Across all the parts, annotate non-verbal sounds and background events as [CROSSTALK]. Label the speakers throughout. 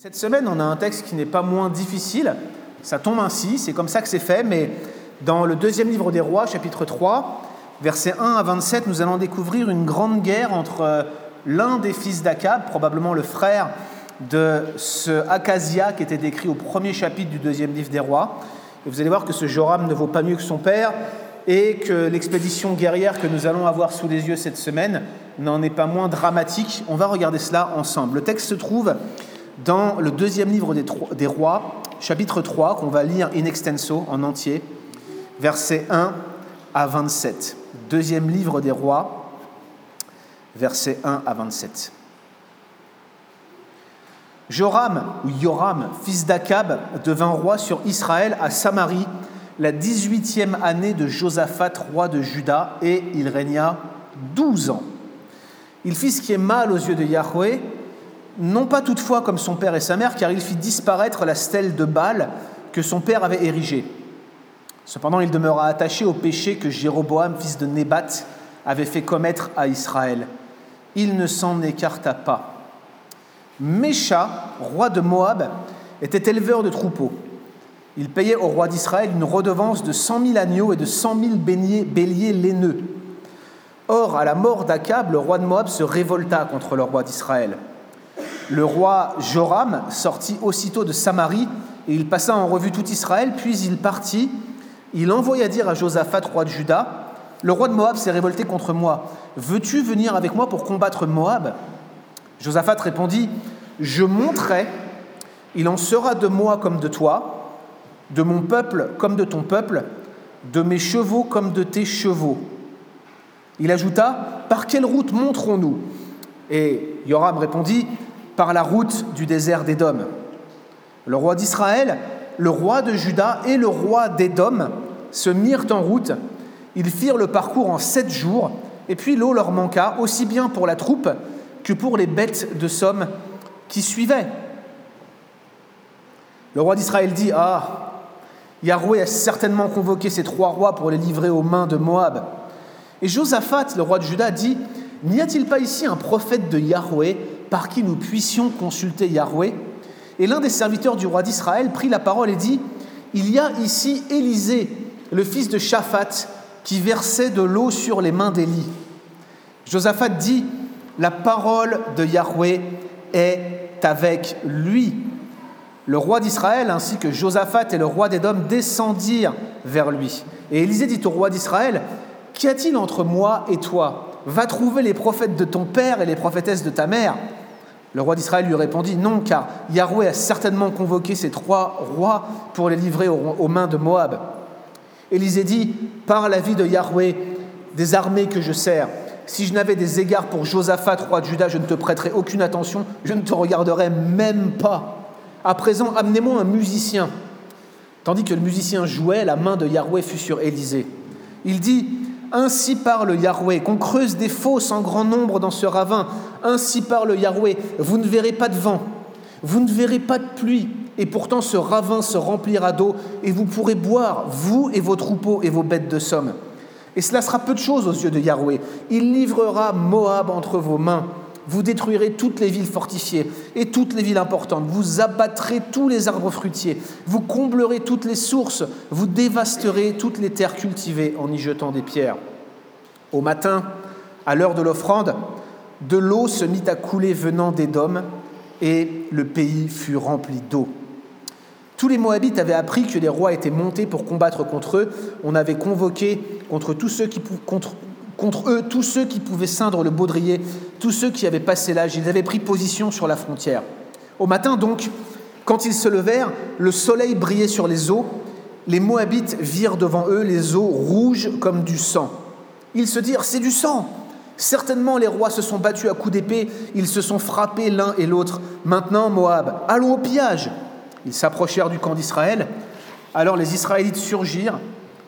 Speaker 1: Cette semaine, on a un texte qui n'est pas moins difficile. Ça tombe ainsi, c'est comme ça que c'est fait, mais dans le deuxième livre des rois, chapitre 3, versets 1 à 27, nous allons découvrir une grande guerre entre euh, l'un des fils d'Akab, probablement le frère de ce Acasia qui était décrit au premier chapitre du deuxième livre des rois. Et vous allez voir que ce Joram ne vaut pas mieux que son père et que l'expédition guerrière que nous allons avoir sous les yeux cette semaine n'en est pas moins dramatique. On va regarder cela ensemble. Le texte se trouve dans le deuxième livre des, rois, chapitre 3, qu'on va lire in extenso, en entier, versets 1 à 27. Deuxième livre des rois, versets 1 à 27. Joram, ou Yoram, fils d'Akab, devint roi sur Israël à Samarie la 18e année de Josaphat, roi de Juda, et il régna 12 ans. Il fit ce qui est mal aux yeux de Yahweh, non pas toutefois comme son père et sa mère, car il fit disparaître la stèle de Baal que son père avait érigée. Cependant, il demeura attaché au péché que Jéroboam, fils de Nébat, avait fait commettre à Israël. Il ne s'en écarta pas. Mécha, roi de Moab, était éleveur de troupeaux. Il payait au roi d'Israël une redevance de cent mille agneaux et de cent mille béliers laineux. Or, à la mort d'Akab, le roi de Moab se révolta contre le roi d'Israël. Le roi Joram sortit aussitôt de Samarie et il passa en revue tout Israël, puis il partit. Il envoya dire à Josaphat, roi de Juda, Le roi de Moab s'est révolté contre moi. Veux-tu venir avec moi pour combattre Moab? Josaphat répondit, Je monterai, il en sera de moi comme de toi, de mon peuple comme de ton peuple, de mes chevaux comme de tes chevaux. Il ajouta, Par quelle route monterons-nous? Et Joram répondit, par la route du désert d'Édom. Le roi d'Israël, le roi de Juda et le roi d'Édom se mirent en route. Ils firent le parcours en sept jours, et puis l'eau leur manqua, aussi bien pour la troupe que pour les bêtes de somme qui suivaient. Le roi d'Israël dit Ah, Yahweh a certainement convoqué ces trois rois pour les livrer aux mains de Moab. Et Josaphat, le roi de Juda, dit N'y a-t-il pas ici un prophète de Yahweh par qui nous puissions consulter Yahweh. Et l'un des serviteurs du roi d'Israël prit la parole et dit, Il y a ici Élisée, le fils de Shaphat, qui versait de l'eau sur les mains d'Élie. Josaphat dit, La parole de Yahweh est avec lui. Le roi d'Israël ainsi que Josaphat et le roi d'Édom descendirent vers lui. Et Élisée dit au roi d'Israël, Qu'y a-t-il entre moi et toi? Va trouver les prophètes de ton père et les prophétesses de ta mère. Le roi d'Israël lui répondit Non, car Yahweh a certainement convoqué ces trois rois pour les livrer aux mains de Moab. Élisée dit Par la vie de Yahweh, des armées que je sers, si je n'avais des égards pour Josaphat, roi de Juda, je ne te prêterais aucune attention, je ne te regarderais même pas. À présent, amenez-moi un musicien. Tandis que le musicien jouait, la main de Yahweh fut sur Élisée. Il dit ainsi parle Yahweh, qu'on creuse des fosses en grand nombre dans ce ravin. Ainsi parle Yahweh, vous ne verrez pas de vent, vous ne verrez pas de pluie, et pourtant ce ravin se remplira d'eau, et vous pourrez boire, vous et vos troupeaux et vos bêtes de somme. Et cela sera peu de choses aux yeux de Yahweh. Il livrera Moab entre vos mains. Vous détruirez toutes les villes fortifiées et toutes les villes importantes. Vous abattrez tous les arbres fruitiers. Vous comblerez toutes les sources. Vous dévasterez toutes les terres cultivées en y jetant des pierres. Au matin, à l'heure de l'offrande, de l'eau se mit à couler venant des dômes et le pays fut rempli d'eau. Tous les Moabites avaient appris que les rois étaient montés pour combattre contre eux. On avait convoqué contre eux tous ceux qui pouvaient ceindre le baudrier, tous ceux qui avaient passé l'âge. Ils avaient pris position sur la frontière. Au matin donc, quand ils se levèrent, le soleil brillait sur les eaux. Les Moabites virent devant eux les eaux rouges comme du sang. Ils se dirent, c'est du sang. Certainement les rois se sont battus à coups d'épée, ils se sont frappés l'un et l'autre. Maintenant, Moab, allons au pillage. Ils s'approchèrent du camp d'Israël. Alors les Israélites surgirent,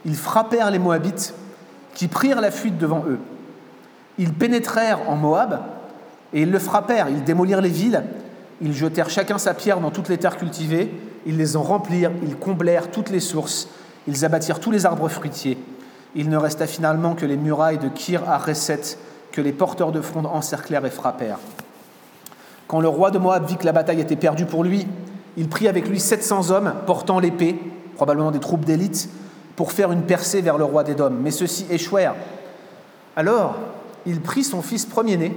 Speaker 1: ils frappèrent les Moabites qui prirent la fuite devant eux. Ils pénétrèrent en Moab et ils le frappèrent, ils démolirent les villes, ils jetèrent chacun sa pierre dans toutes les terres cultivées, ils les en remplirent, ils comblèrent toutes les sources, ils abattirent tous les arbres fruitiers. Il ne resta finalement que les murailles de Kir à Reset que les porteurs de fronde encerclèrent et frappèrent. Quand le roi de Moab vit que la bataille était perdue pour lui, il prit avec lui 700 hommes portant l'épée, probablement des troupes d'élite, pour faire une percée vers le roi d'Édom. Mais ceux-ci échouèrent. Alors, il prit son fils premier-né,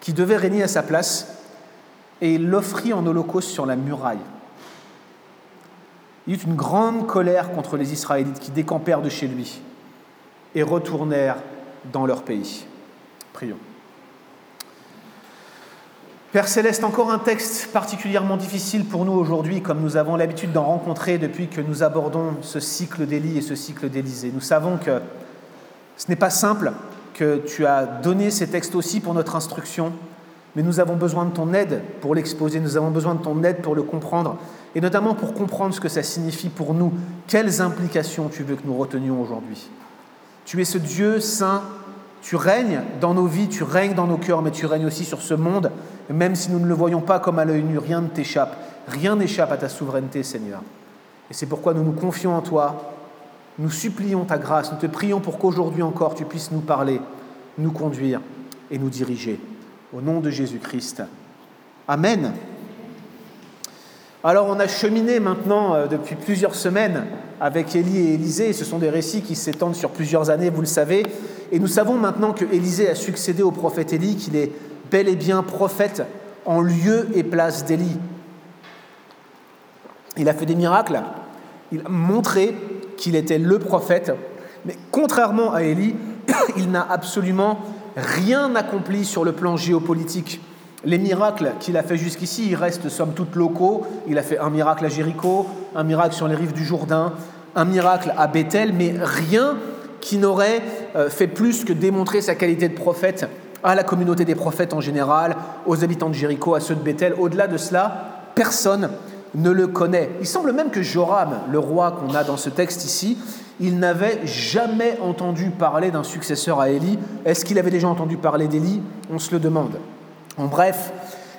Speaker 1: qui devait régner à sa place, et il l'offrit en holocauste sur la muraille. Il eut une grande colère contre les Israélites qui décampèrent de chez lui et retournèrent dans leur pays. Prions. Père céleste, encore un texte particulièrement difficile pour nous aujourd'hui, comme nous avons l'habitude d'en rencontrer depuis que nous abordons ce cycle d'Élie et ce cycle d'Élysée. Nous savons que ce n'est pas simple, que tu as donné ces textes aussi pour notre instruction, mais nous avons besoin de ton aide pour l'exposer, nous avons besoin de ton aide pour le comprendre, et notamment pour comprendre ce que ça signifie pour nous, quelles implications tu veux que nous retenions aujourd'hui? Tu es ce Dieu saint, tu règnes dans nos vies, tu règnes dans nos cœurs, mais tu règnes aussi sur ce monde, même si nous ne le voyons pas comme à l'œil nu, rien ne t'échappe, rien n'échappe à ta souveraineté, Seigneur. Et c'est pourquoi nous nous confions en toi, nous supplions ta grâce, nous te prions pour qu'aujourd'hui encore tu puisses nous parler, nous conduire et nous diriger. Au nom de Jésus-Christ. Amen. Alors on a cheminé maintenant euh, depuis plusieurs semaines avec Élie et Élisée. Ce sont des récits qui s'étendent sur plusieurs années, vous le savez. Et nous savons maintenant que Élisée a succédé au prophète Élie, qu'il est bel et bien prophète en lieu et place d'Élie. Il a fait des miracles, il a montré qu'il était le prophète, mais contrairement à Élie, [CLEARS THROAT] il n'a absolument rien accompli sur le plan géopolitique. Les miracles qu'il a fait jusqu'ici, ils restent somme toute locaux. Il a fait un miracle à Jéricho, un miracle sur les rives du Jourdain, un miracle à Bethel, mais rien qui n'aurait euh, fait plus que démontrer sa qualité de prophète à la communauté des prophètes en général, aux habitants de Jéricho, à ceux de Bethel. Au-delà de cela, personne ne le connaît. Il semble même que Joram, le roi qu'on a dans ce texte ici, il n'avait jamais entendu parler d'un successeur à Élie. Est-ce qu'il avait déjà entendu parler d'Élie? On se le demande. En bref,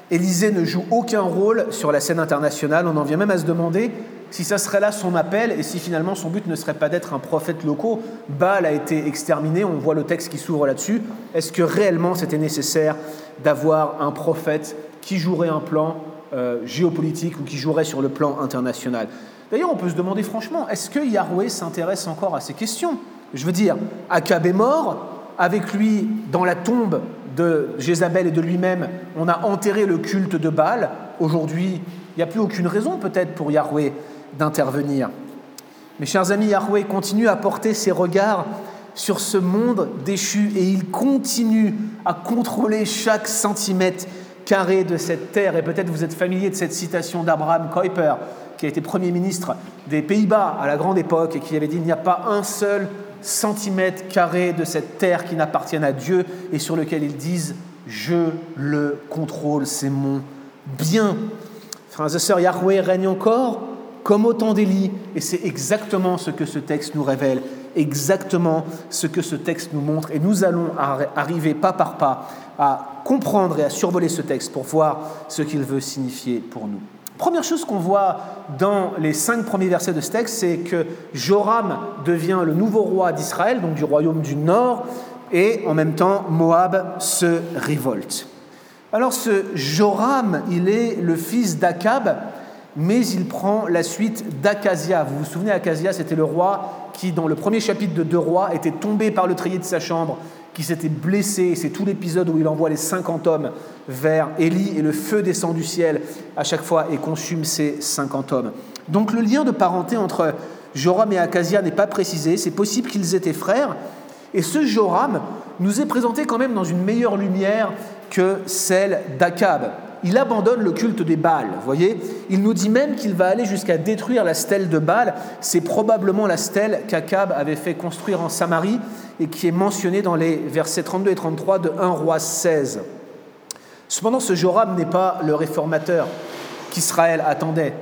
Speaker 1: Élisée ne joue aucun rôle sur la scène internationale. On en vient même à se demander si ça serait là son appel et si finalement son but ne serait pas d'être un prophète local. Baal a été exterminé, on voit le texte qui s'ouvre là-dessus. Est-ce que réellement c'était nécessaire d'avoir un prophète qui jouerait un plan euh, géopolitique ou qui jouerait sur le plan international? D'ailleurs, on peut se demander franchement, est-ce que Yahweh s'intéresse encore à ces questions? Je veux dire, Akab est mort, avec lui, dans la tombe de Jézabel et de lui-même, on a enterré le culte de Baal. Aujourd'hui, il n'y a plus aucune raison peut-être pour Yahweh d'intervenir. Mes chers amis, Yahweh continue à porter ses regards sur ce monde déchu et il continue à contrôler chaque centimètre carré de cette terre. Et peut-être vous êtes familier de cette citation d'Abraham Kuyper, qui a été Premier ministre des Pays-Bas à la grande époque et qui avait dit Il n'y a pas un seul centimètre carré de cette terre qui n'appartienne à Dieu et sur lequel ils disent Je le contrôle, c'est mon bien. Frères et sœurs, Yahweh règne encore comme au temps d'Élie et c'est exactement ce que ce texte nous révèle, exactement ce que ce texte nous montre et nous allons arriver pas par pas à comprendre et à survoler ce texte pour voir ce qu'il veut signifier pour nous. Première chose qu'on voit dans les cinq premiers versets de ce texte, c'est que Joram devient le nouveau roi d'Israël, donc du royaume du nord, et en même temps Moab se révolte. Alors ce Joram, il est le fils d'Akab, mais il prend la suite d'Acasia. Vous vous souvenez, Acasia, c'était le roi qui, dans le premier chapitre de Deux Rois, était tombé par le treillis de sa chambre qui s'était blessé. C'est tout l'épisode où il envoie les 50 hommes vers Élie et le feu descend du ciel à chaque fois et consume ces 50 hommes. Donc le lien de parenté entre Joram et Acasia n'est pas précisé. C'est possible qu'ils étaient frères. Et ce Joram nous est présenté quand même dans une meilleure lumière que celle d'Akab il abandonne le culte des Baals. Voyez, il nous dit même qu'il va aller jusqu'à détruire la stèle de Baal. C'est probablement la stèle qu'Akab avait fait construire en Samarie et qui est mentionnée dans les versets 32 et 33 de 1 roi 16. Cependant, ce Joram n'est pas le réformateur qu'Israël attendait.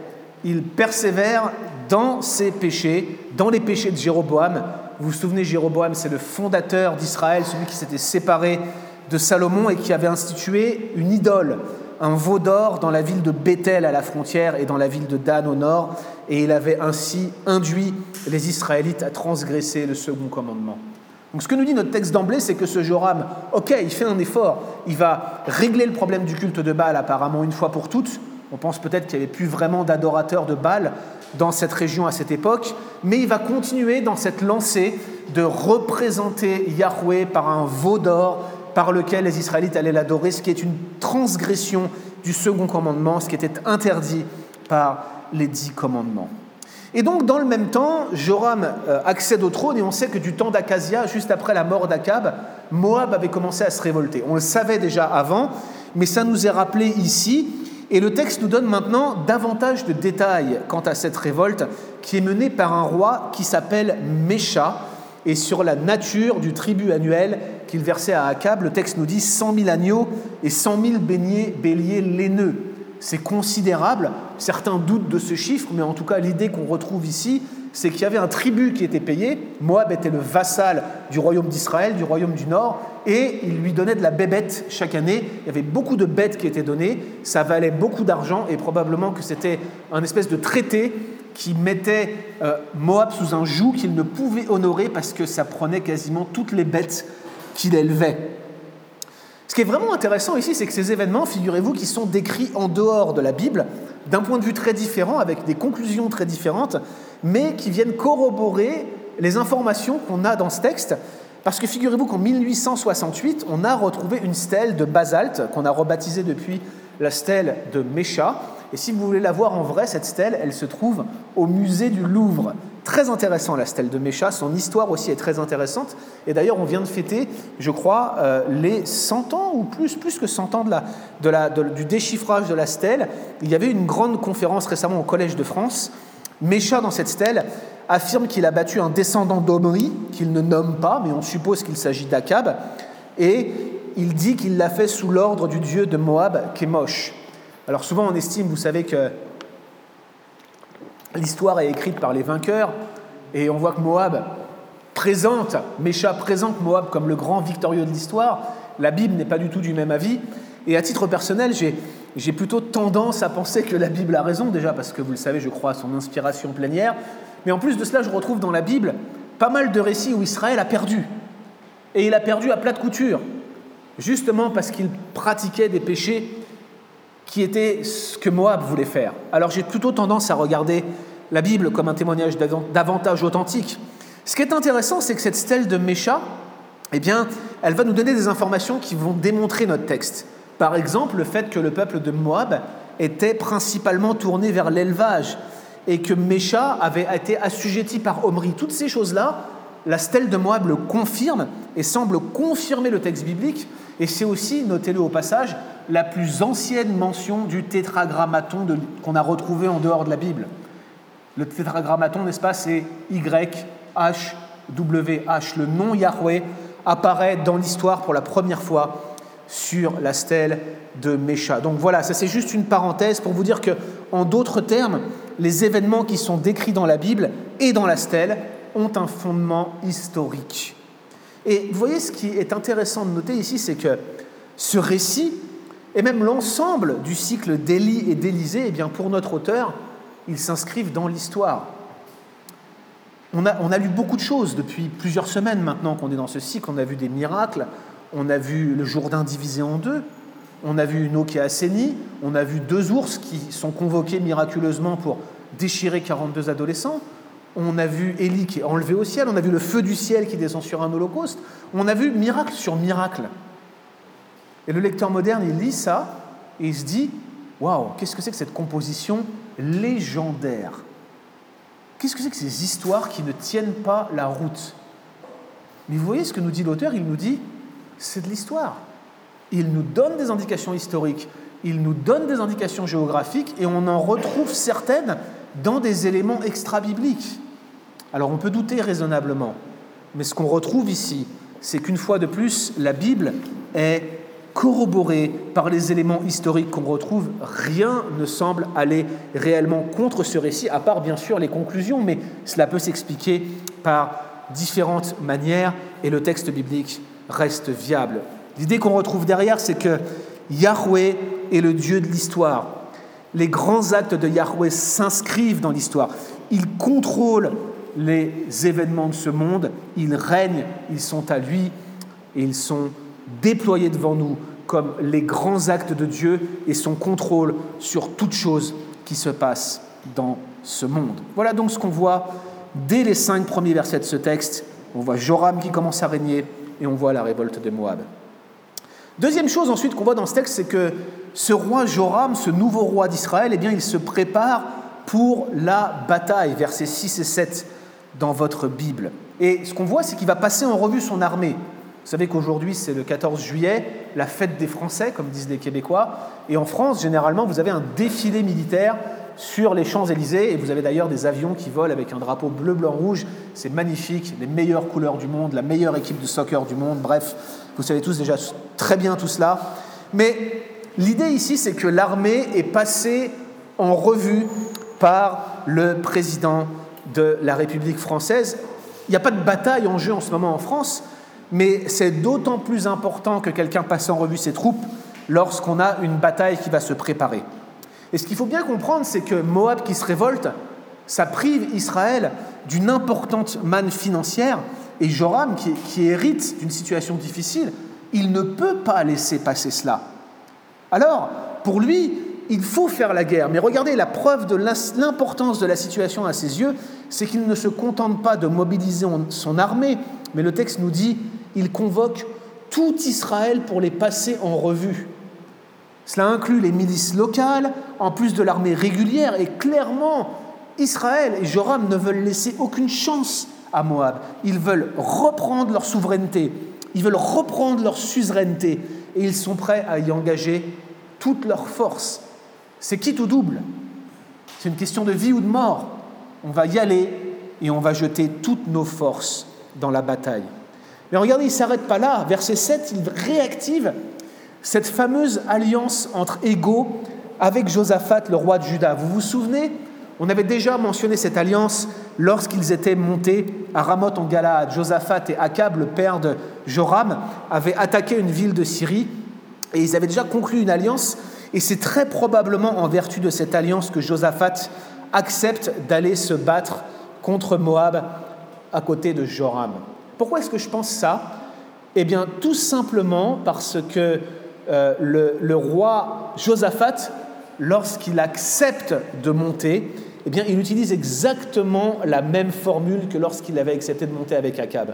Speaker 1: Il persévère dans ses péchés, dans les péchés de Jéroboam. Vous vous souvenez, Jéroboam, c'est le fondateur d'Israël, celui qui s'était séparé de Salomon et qui avait institué une idole, un veau d'or dans la ville de Bethel à la frontière et dans la ville de Dan au nord, et il avait ainsi induit les Israélites à transgresser le second commandement. Donc ce que nous dit notre texte d'emblée, c'est que ce Joram, ok, il fait un effort, il va régler le problème du culte de Baal apparemment une fois pour toutes. On pense peut-être qu'il n'y avait plus vraiment d'adorateurs de Baal dans cette région à cette époque, mais il va continuer dans cette lancée de représenter Yahweh par un veau d'or par lequel les Israélites allaient l'adorer, ce qui est une transgression du second commandement, ce qui était interdit par les dix commandements. Et donc, dans le même temps, Joram euh, accède au trône et on sait que du temps d'Acasia, juste après la mort d'Akab, Moab avait commencé à se révolter. On le savait déjà avant, mais ça nous est rappelé ici. Et le texte nous donne maintenant davantage de détails quant à cette révolte qui est menée par un roi qui s'appelle Mécha et sur la nature du tribut annuel qu'il versait à Akab. Le texte nous dit 100 000 agneaux et 100 000 béliers laineux. C'est considérable. Certains doutent de ce chiffre, mais en tout cas, l'idée qu'on retrouve ici, c'est qu'il y avait un tribut qui était payé. Moab était le vassal du royaume d'Israël, du royaume du Nord, et il lui donnait de la bébête chaque année. Il y avait beaucoup de bêtes qui étaient données, ça valait beaucoup d'argent, et probablement que c'était un espèce de traité qui mettait euh, Moab sous un joug qu'il ne pouvait honorer parce que ça prenait quasiment toutes les bêtes qu'il élevait. Ce qui est vraiment intéressant ici, c'est que ces événements, figurez-vous, qui sont décrits en dehors de la Bible, d'un point de vue très différent, avec des conclusions très différentes, mais qui viennent corroborer les informations qu'on a dans ce texte. Parce que figurez-vous qu'en 1868, on a retrouvé une stèle de basalte, qu'on a rebaptisée depuis la stèle de Mécha. Et si vous voulez la voir en vrai, cette stèle, elle se trouve au musée du Louvre. Très intéressant la stèle de Mécha, son histoire aussi est très intéressante. Et d'ailleurs, on vient de fêter, je crois, euh, les 100 ans ou plus, plus que 100 ans de la, du déchiffrage de la stèle. Il y avait une grande conférence récemment au Collège de France. Mécha, dans cette stèle, affirme qu'il a battu un descendant d'Omri, qu'il ne nomme pas, mais on suppose qu'il s'agit d'Akab, et il dit qu'il l'a fait sous l'ordre du dieu de Moab, Kemosh. Alors souvent on estime, vous savez que L'histoire est écrite par les vainqueurs et on voit que Moab présente, Mécha présente Moab comme le grand victorieux de l'histoire. La Bible n'est pas du tout du même avis. Et à titre personnel, j'ai plutôt tendance à penser que la Bible a raison, déjà parce que vous le savez, je crois à son inspiration plénière. Mais en plus de cela, je retrouve dans la Bible pas mal de récits où Israël a perdu. Et il a perdu à plat de couture, justement parce qu'il pratiquait des péchés qui était ce que Moab voulait faire. Alors j'ai plutôt tendance à regarder la Bible comme un témoignage davantage authentique. Ce qui est intéressant, c'est que cette stèle de Mécha, eh bien, elle va nous donner des informations qui vont démontrer notre texte. Par exemple, le fait que le peuple de Moab était principalement tourné vers l'élevage et que Mécha avait été assujetti par Omri. Toutes ces choses-là, la stèle de Moab le confirme et semble confirmer le texte biblique. Et c'est aussi, notez-le au passage, la plus ancienne mention du tétragrammaton qu'on a retrouvé en dehors de la Bible. Le tétragrammaton, n'est-ce pas, c'est Y, H, W, H. Le nom Yahweh apparaît dans l'histoire pour la première fois sur la stèle de Mécha. Donc voilà, ça c'est juste une parenthèse pour vous dire que, en d'autres termes, les événements qui sont décrits dans la Bible et dans la stèle ont un fondement historique. Et vous voyez, ce qui est intéressant de noter ici, c'est que ce récit et même l'ensemble du cycle d'Élie et d'Élisée, eh bien pour notre auteur, ils s'inscrivent dans l'histoire. On a, on a lu beaucoup de choses depuis plusieurs semaines maintenant qu'on est dans ce cycle. On a vu des miracles, on a vu le Jourdain divisé en deux, on a vu une eau qui a assaini, on a vu deux ours qui sont convoqués miraculeusement pour déchirer 42 adolescents, on a vu Élie qui est enlevé au ciel, on a vu le feu du ciel qui descend sur un holocauste, on a vu miracle sur miracle. Et le lecteur moderne, il lit ça et il se dit Waouh, qu'est-ce que c'est que cette composition légendaire? Qu'est-ce que c'est que ces histoires qui ne tiennent pas la route? Mais vous voyez ce que nous dit l'auteur Il nous dit c'est de l'histoire. Il nous donne des indications historiques, il nous donne des indications géographiques et on en retrouve certaines dans des éléments extra-bibliques. Alors on peut douter raisonnablement, mais ce qu'on retrouve ici, c'est qu'une fois de plus, la Bible est corroboré par les éléments historiques qu'on retrouve, rien ne semble aller réellement contre ce récit, à part bien sûr les conclusions, mais cela peut s'expliquer par différentes manières et le texte biblique reste viable. L'idée qu'on retrouve derrière, c'est que Yahweh est le Dieu de l'histoire. Les grands actes de Yahweh s'inscrivent dans l'histoire. Il contrôle les événements de ce monde. Ils règnent, ils sont à lui et ils sont déployés devant nous comme les grands actes de Dieu et son contrôle sur toute chose qui se passe dans ce monde. Voilà donc ce qu'on voit dès les cinq premiers versets de ce texte. On voit Joram qui commence à régner et on voit la révolte de Moab. Deuxième chose ensuite qu'on voit dans ce texte, c'est que ce roi Joram, ce nouveau roi d'Israël, eh bien, il se prépare pour la bataille, versets 6 et 7 dans votre Bible. Et ce qu'on voit, c'est qu'il va passer en revue son armée. Vous savez qu'aujourd'hui, c'est le 14 juillet, la fête des Français, comme disent les Québécois. Et en France, généralement, vous avez un défilé militaire sur les Champs-Élysées. Et vous avez d'ailleurs des avions qui volent avec un drapeau bleu, blanc, rouge. C'est magnifique, les meilleures couleurs du monde, la meilleure équipe de soccer du monde. Bref, vous savez tous déjà très bien tout cela. Mais l'idée ici, c'est que l'armée est passée en revue par le président de la République française. Il n'y a pas de bataille en jeu en ce moment en France, mais c'est d'autant plus important que quelqu'un passe en revue ses troupes lorsqu'on a une bataille qui va se préparer. Et ce qu'il faut bien comprendre, c'est que Moab qui se révolte, ça prive Israël d'une importante manne financière, et Joram, qui, qui hérite d'une situation difficile, il ne peut pas laisser passer cela. Alors, pour lui, il faut faire la guerre. Mais regardez, la preuve de l'importance de la situation à ses yeux, c'est qu'il ne se contente pas de mobiliser son armée, mais le texte nous dit, il convoque tout Israël pour les passer en revue. Cela inclut les milices locales, en plus de l'armée régulière, et clairement, Israël et Joram ne veulent laisser aucune chance à Moab. Ils veulent reprendre leur souveraineté, ils veulent reprendre leur suzeraineté, et ils sont prêts à y engager toute leur force. C'est quitte ou double? C'est une question de vie ou de mort. On va y aller et on va jeter toutes nos forces dans la bataille. Mais regardez, il ne s'arrête pas là. Verset 7, il réactive cette fameuse alliance entre égaux avec Josaphat, le roi de Juda. Vous vous souvenez On avait déjà mentionné cette alliance lorsqu'ils étaient montés à Ramoth en Galaad. Josaphat et Akab, le père de Joram, avaient attaqué une ville de Syrie et ils avaient déjà conclu une alliance. Et c'est très probablement en vertu de cette alliance que Josaphat accepte d'aller se battre contre Moab à côté de Joram. Pourquoi est-ce que je pense ça? Eh bien, tout simplement parce que euh, le, roi Josaphat, lorsqu'il accepte de monter, eh bien, il utilise exactement la même formule que lorsqu'il avait accepté de monter avec Akab.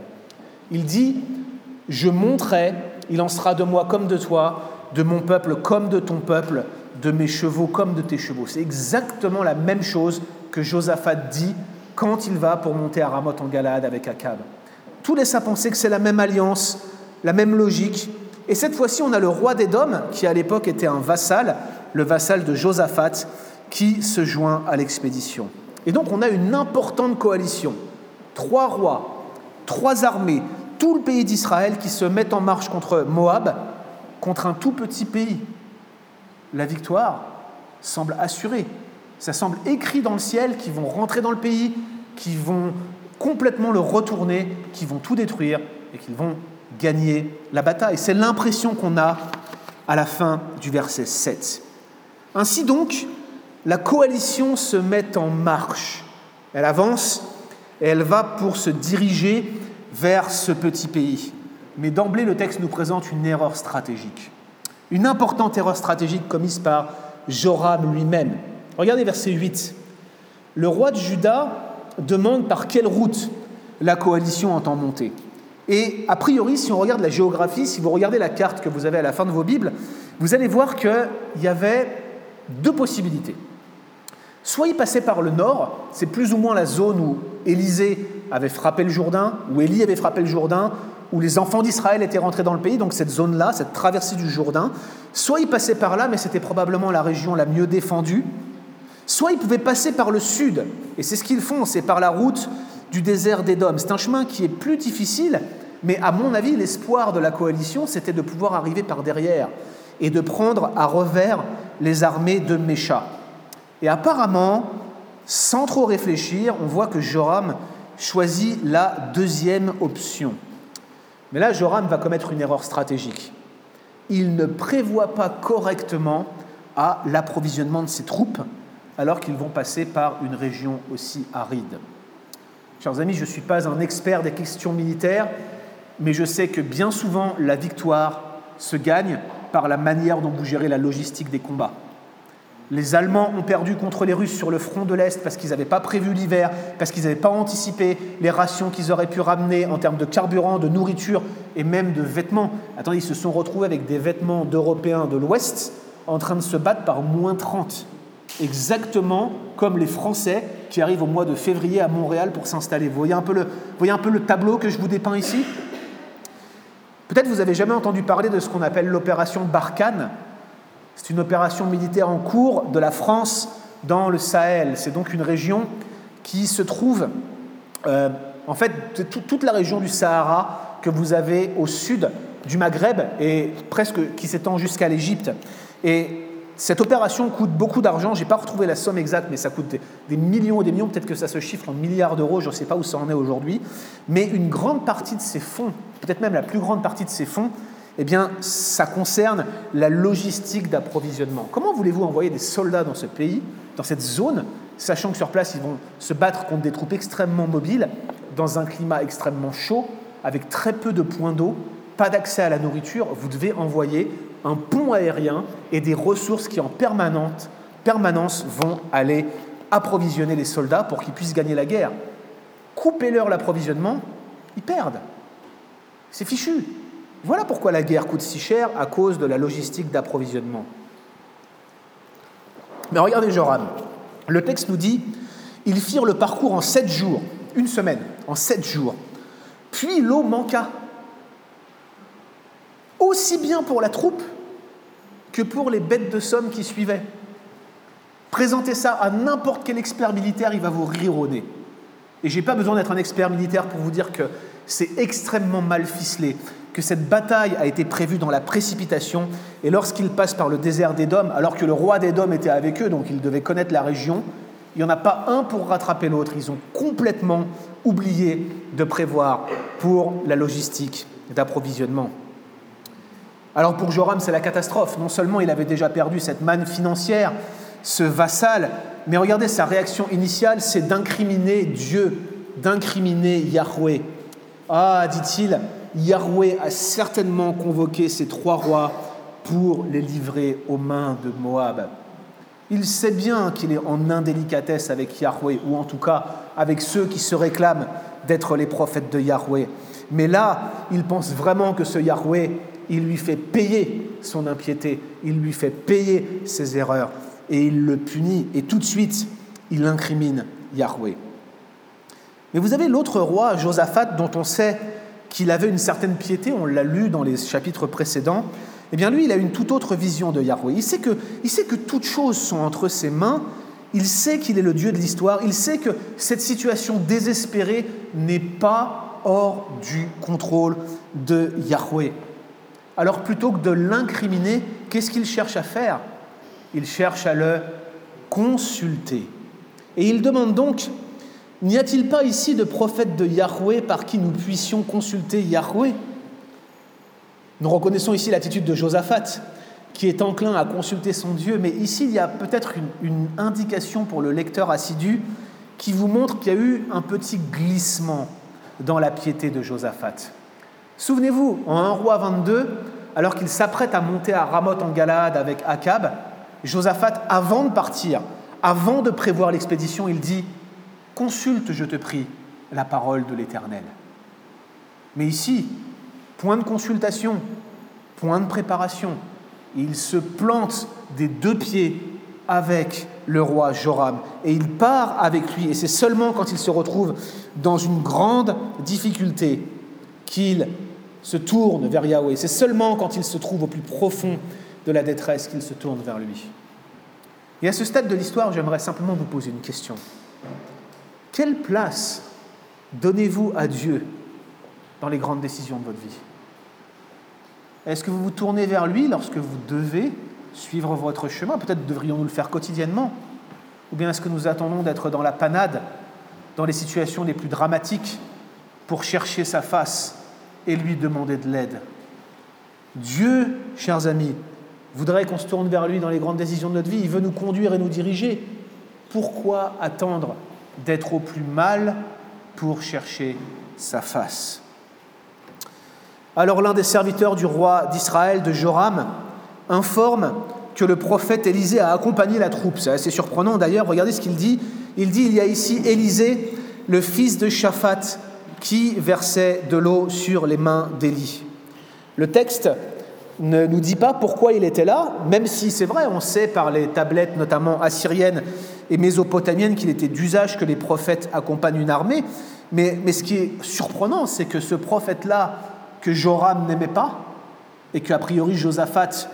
Speaker 1: Il dit Je monterai, il en sera de moi comme de toi, de mon peuple comme de ton peuple, de mes chevaux comme de tes chevaux. C'est exactement la même chose que Josaphat dit quand il va pour monter à Ramoth en Galade avec Akab. Tout laisse à penser que c'est la même alliance, la même logique. Et cette fois-ci, on a le roi d'Édom, qui à l'époque était un vassal, le vassal de Josaphat, qui se joint à l'expédition. Et donc on a une importante coalition. Trois rois, trois armées, tout le pays d'Israël qui se mettent en marche contre Moab, contre un tout petit pays. La victoire semble assurée. Ça semble écrit dans le ciel qu'ils vont rentrer dans le pays, qu'ils vont complètement le retourner, qu'ils vont tout détruire et qu'ils vont gagner la bataille. C'est l'impression qu'on a à la fin du verset 7. Ainsi donc, la coalition se met en marche. Elle avance et elle va pour se diriger vers ce petit pays. Mais d'emblée, le texte nous présente une erreur stratégique. Une importante erreur stratégique commise par Joram lui-même. Regardez verset 8. Le roi de Juda demande par quelle route la coalition entend monter. Et a priori, si on regarde la géographie, si vous regardez la carte que vous avez à la fin de vos Bibles, vous allez voir qu'il y avait deux possibilités. Soit il passait par le nord, c'est plus ou moins la zone où Élisée avait frappé le Jourdain, où Élie avait frappé le Jourdain, où les enfants d'Israël étaient rentrés dans le pays, donc cette zone-là, cette traversée du Jourdain. Soit il passait par là, mais c'était probablement la région la mieux défendue, Soit ils pouvaient passer par le sud, et c'est ce qu'ils font, c'est par la route du désert d'Édom. C'est un chemin qui est plus difficile, mais à mon avis, l'espoir de la coalition, c'était de pouvoir arriver par derrière et de prendre à revers les armées de Mécha. Et apparemment, sans trop réfléchir, on voit que Joram choisit la deuxième option. Mais là, Joram va commettre une erreur stratégique. Il ne prévoit pas correctement à l'approvisionnement de ses troupes alors qu'ils vont passer par une région aussi aride. Chers amis, je ne suis pas un expert des questions militaires, mais je sais que bien souvent, la victoire se gagne par la manière dont vous gérez la logistique des combats. Les Allemands ont perdu contre les Russes sur le front de l'Est parce qu'ils n'avaient pas prévu l'hiver, parce qu'ils n'avaient pas anticipé les rations qu'ils auraient pu ramener en termes de carburant, de nourriture et même de vêtements. Attendez, ils se sont retrouvés avec des vêtements d'Européens de l'Ouest en train de se battre par moins 30. Exactement comme les Français qui arrivent au mois de février à Montréal pour s'installer. Vous voyez un peu le, tableau que je vous dépeins ici? Peut-être vous avez jamais entendu parler de ce qu'on appelle l'opération Barkhane. C'est une opération militaire en cours de la France dans le Sahel. C'est donc une région qui se trouve, euh, en fait, toute la région du Sahara que vous avez au sud du Maghreb et presque qui s'étend jusqu'à l'Égypte. Et cette opération coûte beaucoup d'argent, je n'ai pas retrouvé la somme exacte, mais ça coûte des, millions et des millions, peut-être que ça se chiffre en milliards d'euros, je ne sais pas où ça en est aujourd'hui, mais une grande partie de ces fonds, peut-être même la plus grande partie de ces fonds, eh bien, ça concerne la logistique d'approvisionnement. Comment voulez-vous envoyer des soldats dans ce pays, dans cette zone, sachant que sur place, ils vont se battre contre des troupes extrêmement mobiles, dans un climat extrêmement chaud, avec très peu de points d'eau, pas d'accès à la nourriture, vous devez envoyer un pont aérien et des ressources qui en permanente, permanence vont aller approvisionner les soldats pour qu'ils puissent gagner la guerre. Coupez-leur l'approvisionnement, ils perdent. C'est fichu. Voilà pourquoi la guerre coûte si cher à cause de la logistique d'approvisionnement. Mais regardez Joram. Le texte nous dit ils firent le parcours en sept jours, une semaine, en sept jours. Puis l'eau manqua aussi bien pour la troupe que pour les bêtes de somme qui suivaient. Présentez ça à n'importe quel expert militaire, il va vous rire au nez. Et j'ai pas besoin d'être un expert militaire pour vous dire que c'est extrêmement mal ficelé, que cette bataille a été prévue dans la précipitation, et lorsqu'ils passent par le désert d'Édom, alors que le roi d'Édom était avec eux, donc ils devaient connaître la région, il n'y en a pas un pour rattraper l'autre. Ils ont complètement oublié de prévoir pour la logistique d'approvisionnement. Alors pour Joram, c'est la catastrophe. Non seulement il avait déjà perdu cette manne financière, ce vassal, mais regardez sa réaction initiale, c'est d'incriminer Dieu, d'incriminer Yahweh. Ah, dit-il, Yahweh a certainement convoqué ces trois rois pour les livrer aux mains de Moab. Il sait bien qu'il est en indélicatesse avec Yahweh, ou en tout cas avec ceux qui se réclament d'être les prophètes de Yahweh. Mais là, il pense vraiment que ce Yahweh il lui fait payer son impiété, il lui fait payer ses erreurs, et il le punit, et tout de suite, il incrimine Yahweh. Mais vous avez l'autre roi, Josaphat, dont on sait qu'il avait une certaine piété, on l'a lu dans les chapitres précédents, eh bien lui, il a une toute autre vision de Yahweh. Il sait que, il sait que toutes choses sont entre ses mains, il sait qu'il est le Dieu de l'histoire, il sait que cette situation désespérée n'est pas hors du contrôle de Yahweh. Alors plutôt que de l'incriminer, qu'est-ce qu'il cherche à faire? Il cherche à le consulter. Et il demande donc, n'y a-t-il pas ici de prophète de Yahweh par qui nous puissions consulter Yahweh? Nous reconnaissons ici l'attitude de Josaphat, qui est enclin à consulter son Dieu, mais ici il y a peut-être une, indication pour le lecteur assidu qui vous montre qu'il y a eu un petit glissement dans la piété de Josaphat. Souvenez-vous, en 1 roi 22, alors qu'il s'apprête à monter à Ramoth en Galade avec Akab, Josaphat, avant de partir, avant de prévoir l'expédition, il dit Consulte, je te prie, la parole de l'Éternel. Mais ici, point de consultation, point de préparation. Il se plante des deux pieds avec le roi Joram et il part avec lui. Et c'est seulement quand il se retrouve dans une grande difficulté qu'il se tourne vers Yahweh. C'est seulement quand il se trouve au plus profond de la détresse qu'il se tourne vers lui. Et à ce stade de l'histoire, j'aimerais simplement vous poser une question. Quelle place donnez-vous à Dieu dans les grandes décisions de votre vie? Est-ce que vous vous tournez vers lui lorsque vous devez suivre votre chemin? Peut-être devrions-nous le faire quotidiennement. Ou bien est-ce que nous attendons d'être dans la panade, dans les situations les plus dramatiques, pour chercher sa face et lui demander de l'aide? Dieu, chers amis, voudrait qu'on se tourne vers lui dans les grandes décisions de notre vie. Il veut nous conduire et nous diriger. Pourquoi attendre d'être au plus mal pour chercher sa face. Alors l'un des serviteurs du roi d'Israël, de Joram, informe que le prophète Élisée a accompagné la troupe. C'est assez surprenant d'ailleurs, regardez ce qu'il dit. Il dit, il y a ici Élisée, le fils de Shaphat, qui versait de l'eau sur les mains d'Élie. Le texte ne nous dit pas pourquoi il était là, même si c'est vrai, on sait par les tablettes notamment assyriennes et mésopotamiennes qu'il était d'usage que les prophètes accompagnent une armée. Mais, mais ce qui est surprenant, c'est que ce prophète-là, que Joram n'aimait pas, et qu'a priori Josaphat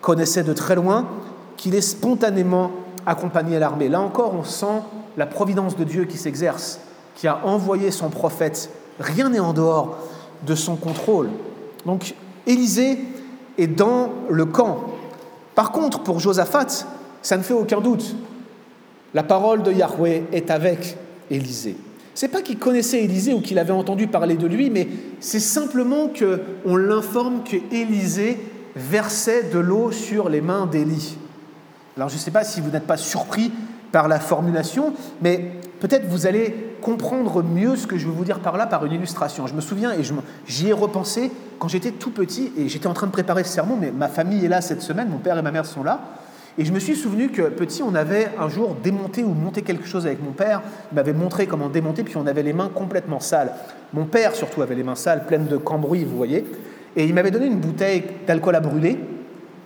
Speaker 1: connaissait de très loin, qu'il est spontanément accompagné à l'armée. Là encore, on sent la providence de Dieu qui s'exerce, qui a envoyé son prophète. Rien n'est en dehors de son contrôle. Donc Élisée est dans le camp. Par contre, pour Josaphat, ça ne fait aucun doute. La parole de Yahweh est avec Élisée. C'est pas qu'il connaissait Élisée ou qu'il avait entendu parler de lui, mais c'est simplement qu'on l'informe que Élisée versait de l'eau sur les mains d'Élie. Alors je ne sais pas si vous n'êtes pas surpris par la formulation, mais peut-être vous allez comprendre mieux ce que je veux vous dire par là par une illustration. Je me souviens, et j'y ai repensé quand j'étais tout petit, et j'étais en train de préparer ce sermon, mais ma famille est là cette semaine, mon père et ma mère sont là, et je me suis souvenu que petit, on avait un jour démonté ou monté quelque chose avec mon père. Il m'avait montré comment démonter, puis on avait les mains complètement sales. Mon père, surtout, avait les mains sales, pleines de cambrouis, vous voyez. Et il m'avait donné une bouteille d'alcool à brûler,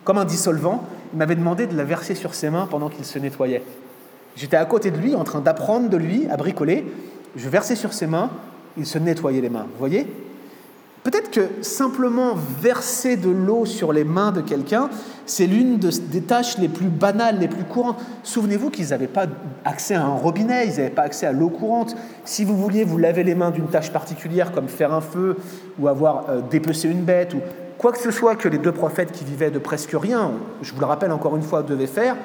Speaker 1: comme un dissolvant. Il m'avait demandé de la verser sur ses mains pendant qu'il se nettoyait. J'étais à côté de lui, en train d'apprendre de lui à bricoler. Je versais sur ses mains, il se nettoyait les mains. Vous voyez Peut-être que simplement verser de l'eau sur les mains de quelqu'un, c'est l'une des tâches les plus banales, les plus courantes. Souvenez-vous qu'ils n'avaient pas accès à un robinet, ils n'avaient pas accès à l'eau courante. Si vous vouliez vous laver les mains d'une tâche particulière, comme faire un feu ou avoir euh, dépecé une bête, ou quoi que ce soit que les deux prophètes qui vivaient de presque rien, je vous le rappelle encore une fois, devaient faire,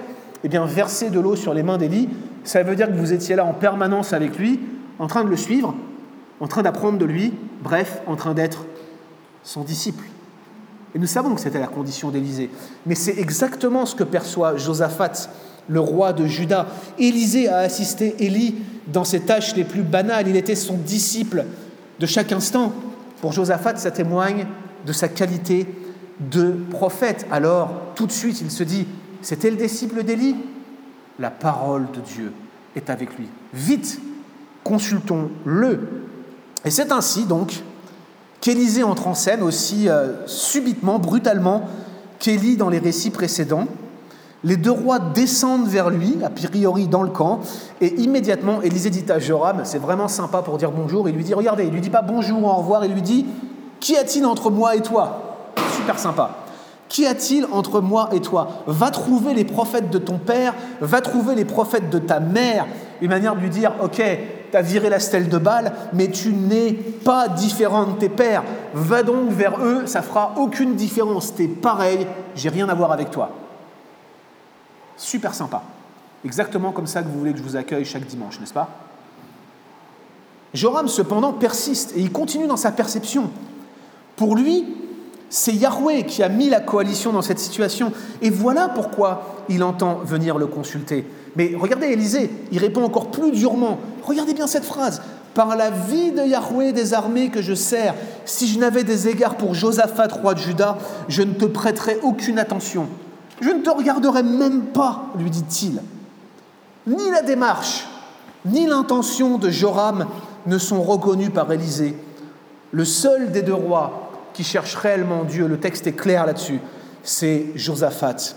Speaker 1: eh bien verser de l'eau sur les mains d'Élie, ça veut dire que vous étiez là en permanence avec lui, en train de le suivre, en train d'apprendre de lui, bref, en train d'être son disciple. Et nous savons que c'était la condition d'Élisée. Mais c'est exactement ce que perçoit Josaphat, le roi de Juda. Élisée a assisté Élie dans ses tâches les plus banales. Il était son disciple de chaque instant. Pour Josaphat, ça témoigne de sa qualité de prophète. Alors, tout de suite, il se dit, c'était le disciple d'Élie? La parole de Dieu est avec lui. Vite, consultons-le. Et c'est ainsi donc qu'Élisée entre en scène aussi euh, subitement, brutalement, qu'Élie dans les récits précédents. Les deux rois descendent vers lui, a priori dans le camp, et immédiatement, Élisée dit à Joram, c'est vraiment sympa pour dire bonjour, il lui dit, regardez, il lui dit pas bonjour, au revoir, il lui dit, qu'y a-t-il entre moi et toi? Super sympa. Qu'y a-t-il entre moi et toi? Va trouver les prophètes de ton père, va trouver les prophètes de ta mère. Une manière de lui dire, ok, tu as viré la stèle de Bâle, mais tu n'es pas différent de tes pères. Va donc vers eux, ça fera aucune différence. Tu es pareil, j'ai rien à voir avec toi. Super sympa. Exactement comme ça que vous voulez que je vous accueille chaque dimanche, n'est-ce pas? Joram, cependant, persiste et il continue dans sa perception. Pour lui, c'est Yahweh qui a mis la coalition dans cette situation. Et voilà pourquoi il entend venir le consulter. Mais regardez Élisée, il répond encore plus durement. Regardez bien cette phrase. Par la vie de Yahweh des armées que je sers, si je n'avais des égards pour Josaphat, roi de Juda, je ne te prêterais aucune attention. Je ne te regarderai même pas, lui dit-il. Ni la démarche, ni l'intention de Joram ne sont reconnus par Élisée. Le seul des deux rois qui cherche réellement Dieu, le texte est clair là-dessus, c'est Josaphat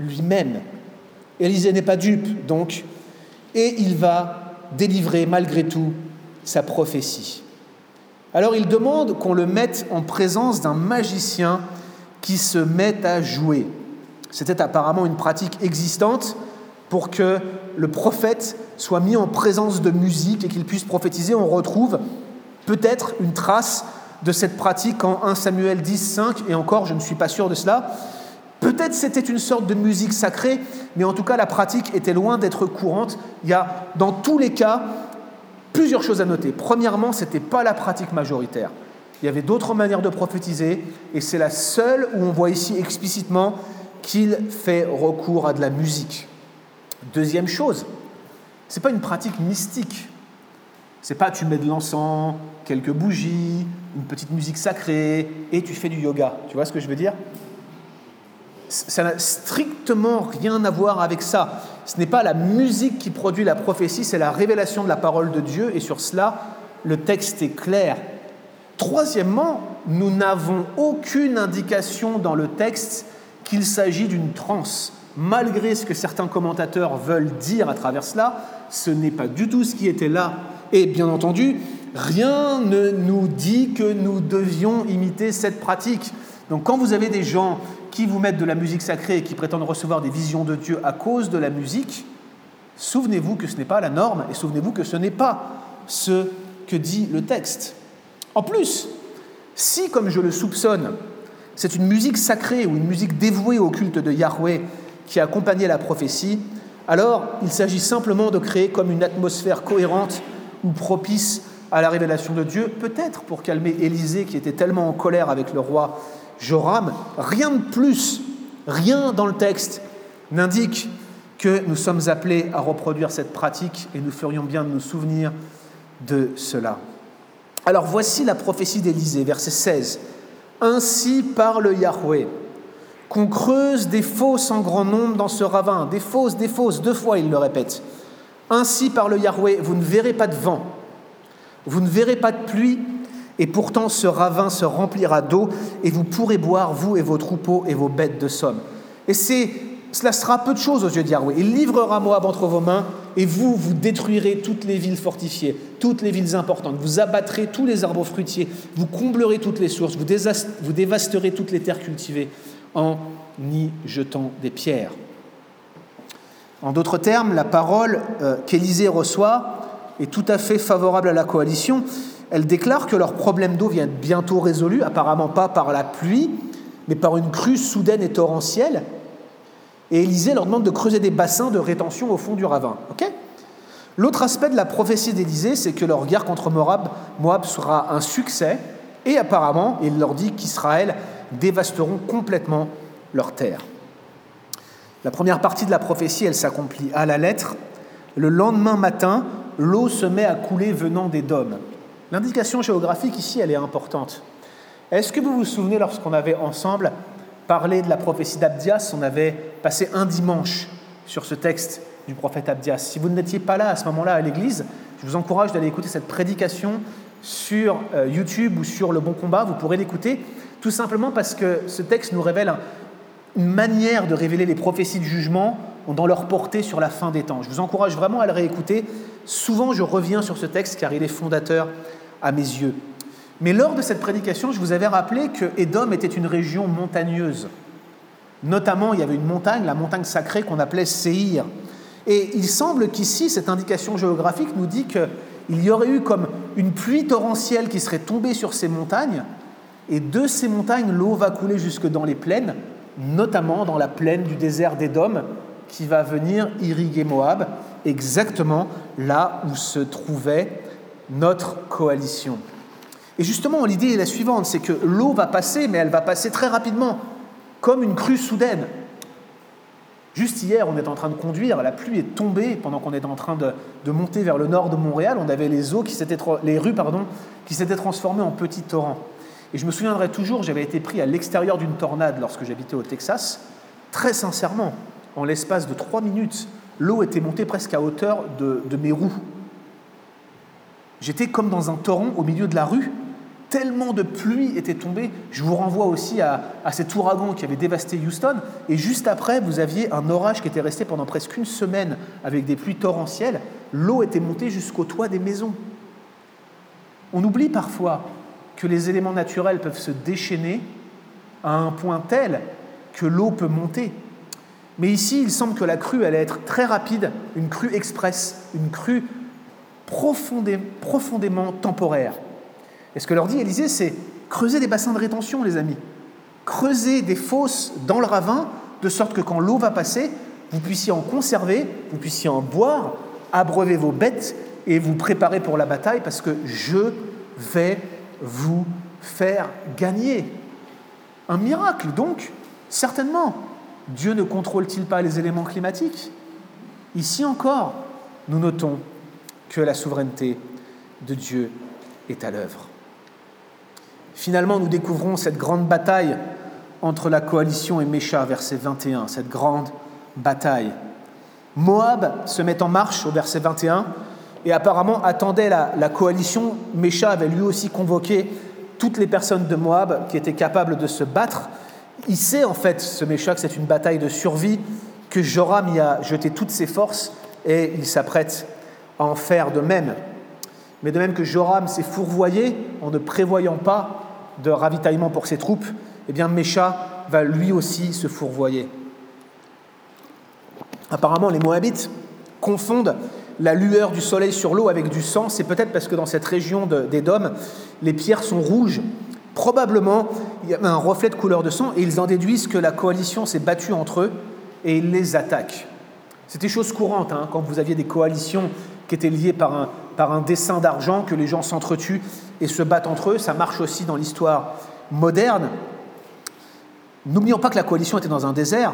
Speaker 1: lui-même Élisée n'est pas dupe, donc, et il va délivrer malgré tout sa prophétie. Alors il demande qu'on le mette en présence d'un magicien qui se met à jouer. C'était apparemment une pratique existante pour que le prophète soit mis en présence de musique et qu'il puisse prophétiser. On retrouve peut-être une trace de cette pratique en 1 Samuel 10, 5, et encore, je ne suis pas sûr de cela, Peut-être c'était une sorte de musique sacrée, mais en tout cas la pratique était loin d'être courante. Il y a dans tous les cas plusieurs choses à noter. Premièrement, ce n'était pas la pratique majoritaire. Il y avait d'autres manières de prophétiser, et c'est la seule où on voit ici explicitement qu'il fait recours à de la musique. Deuxième chose, ce n'est pas une pratique mystique, C'est pas tu mets de l'encens, quelques bougies, une petite musique sacrée et tu fais du yoga. Tu vois ce que je veux dire? Ça n'a strictement rien à voir avec ça. Ce n'est pas la musique qui produit la prophétie, c'est la révélation de la parole de Dieu et sur cela, le texte est clair. Troisièmement, nous n'avons aucune indication dans le texte qu'il s'agit d'une transe. Malgré ce que certains commentateurs veulent dire à travers cela, ce n'est pas du tout ce qui était là. Et bien entendu, rien ne nous dit que nous devions imiter cette pratique. Donc quand vous avez des gens qui vous mettent de la musique sacrée et qui prétendent recevoir des visions de Dieu à cause de la musique, souvenez-vous que ce n'est pas la norme et souvenez-vous que ce n'est pas ce que dit le texte. En plus, si, comme je le soupçonne, c'est une musique sacrée ou une musique dévouée au culte de Yahweh qui a accompagné la prophétie, alors il s'agit simplement de créer comme une atmosphère cohérente ou propice à la révélation de Dieu, peut-être pour calmer Élisée qui était tellement en colère avec le roi Joram. Rien de plus, rien dans le texte n'indique que nous sommes appelés à reproduire cette pratique et nous ferions bien de nous souvenir de cela. Alors voici la prophétie d'Élisée, verset 16. Ainsi parle Yahweh, qu'on creuse des fosses en grand nombre dans ce ravin, des fosses, des fosses, deux fois il le répète. Ainsi parle Yahweh, vous ne verrez pas de vent, vous ne verrez pas de pluie, et pourtant ce ravin se remplira d'eau, et vous pourrez boire, vous et vos troupeaux et vos bêtes de somme. Et cela sera peu de choses aux yeux d'Yahweh. Il livrera Moab entre vos mains, et vous, vous détruirez toutes les villes fortifiées, toutes les villes importantes. Vous abattrez tous les arbres fruitiers, vous comblerez toutes les sources, vous dévasterez toutes les terres cultivées en y jetant des pierres. En d'autres termes, la parole euh, qu'Élisée reçoit est tout à fait favorable à la coalition. Elle déclare que leur problème d'eau vient bientôt résolu, apparemment pas par la pluie, mais par une crue soudaine et torrentielle, et Élisée leur demande de creuser des bassins de rétention au fond du ravin. L'autre aspect de la prophétie d'Élisée, c'est que leur guerre contre Moab, sera un succès, et apparemment, il leur dit qu'Israël dévasteront complètement leur terre. La première partie de la prophétie, elle s'accomplit à la lettre. Le lendemain matin, l'eau se met à couler venant des dômes. L'indication géographique ici, elle est importante. Est-ce que vous vous souvenez lorsqu'on avait ensemble parler de la prophétie d'Abdias, on avait passé un dimanche sur ce texte du prophète Abdias? Si vous n'étiez pas là à ce moment-là à l'église, je vous encourage d'aller écouter cette prédication sur euh, YouTube ou sur Le Bon Combat. Vous pourrez l'écouter tout simplement parce que ce texte nous révèle une manière de révéler les prophéties de jugement dans leur portée sur la fin des temps. Je vous encourage vraiment à le réécouter. Souvent, je reviens sur ce texte car il est fondateur à mes yeux. Mais lors de cette prédication, je vous avais rappelé que Édom était une région montagneuse. Notamment, il y avait une montagne, la montagne sacrée qu'on appelait Séhir. Et il semble qu'ici, cette indication géographique nous dit qu'il y aurait eu comme une pluie torrentielle qui serait tombée sur ces montagnes, et de ces montagnes, l'eau va couler jusque dans les plaines, notamment dans la plaine du désert d'Édom, qui va venir irriguer Moab, exactement là où se trouvait notre coalition. Et justement, l'idée est la suivante, c'est que l'eau va passer, mais elle va passer très rapidement, comme une crue soudaine. Juste hier, on est en train de conduire, la pluie est tombée pendant qu'on est en train de, monter vers le nord de Montréal. On avait les eaux qui les rues pardon, qui s'étaient transformées en petits torrents. Et je me souviendrai toujours, j'avais été pris à l'extérieur d'une tornade lorsque j'habitais au Texas. Très sincèrement, en l'espace de trois minutes, l'eau était montée presque à hauteur de mes roues. J'étais comme dans un torrent au milieu de la rue tellement de pluie était tombée. Je vous renvoie aussi à, cet ouragan qui avait dévasté Houston. Et juste après, vous aviez un orage qui était resté pendant presque une semaine avec des pluies torrentielles. L'eau était montée jusqu'au toit des maisons. On oublie parfois que les éléments naturels peuvent se déchaîner à un point tel que l'eau peut monter. Mais ici, il semble que la crue allait être très rapide, une crue express, une crue profondément temporaire. Et ce que leur dit Élisée, c'est creuser des bassins de rétention, les amis. Creuser des fosses dans le ravin, de sorte que quand l'eau va passer, vous puissiez en conserver, vous puissiez en boire, abreuver vos bêtes et vous préparer pour la bataille, parce que je vais vous faire gagner. Un miracle, donc, certainement. Dieu ne contrôle-t-il pas les éléments climatiques? Ici encore, nous notons que la souveraineté de Dieu est à l'œuvre. Finalement, nous découvrons cette grande bataille entre la coalition et Mécha, verset 21, cette grande bataille. Moab se met en marche au verset 21 et apparemment attendait la, coalition. Mécha avait lui aussi convoqué toutes les personnes de Moab qui étaient capables de se battre. Il sait en fait, ce Mécha, que c'est une bataille de survie, que Joram y a jeté toutes ses forces et il s'apprête à en faire de même. Mais de même que Joram s'est fourvoyé en ne prévoyant pas de ravitaillement pour ses troupes, eh bien Mécha va lui aussi se fourvoyer. Apparemment, les Moabites confondent la lueur du soleil sur l'eau avec du sang. C'est peut-être parce que dans cette région d'Édom, les pierres sont rouges. Probablement, il y a un reflet de couleur de sang et ils en déduisent que la coalition s'est battue entre eux et ils les attaquent. C'était chose courante hein, quand vous aviez des coalitions qui étaient liées par un, par un dessin d'argent, que les gens s'entretuent et se battent entre eux. Ça marche aussi dans l'histoire moderne. N'oublions pas que la coalition était dans un désert.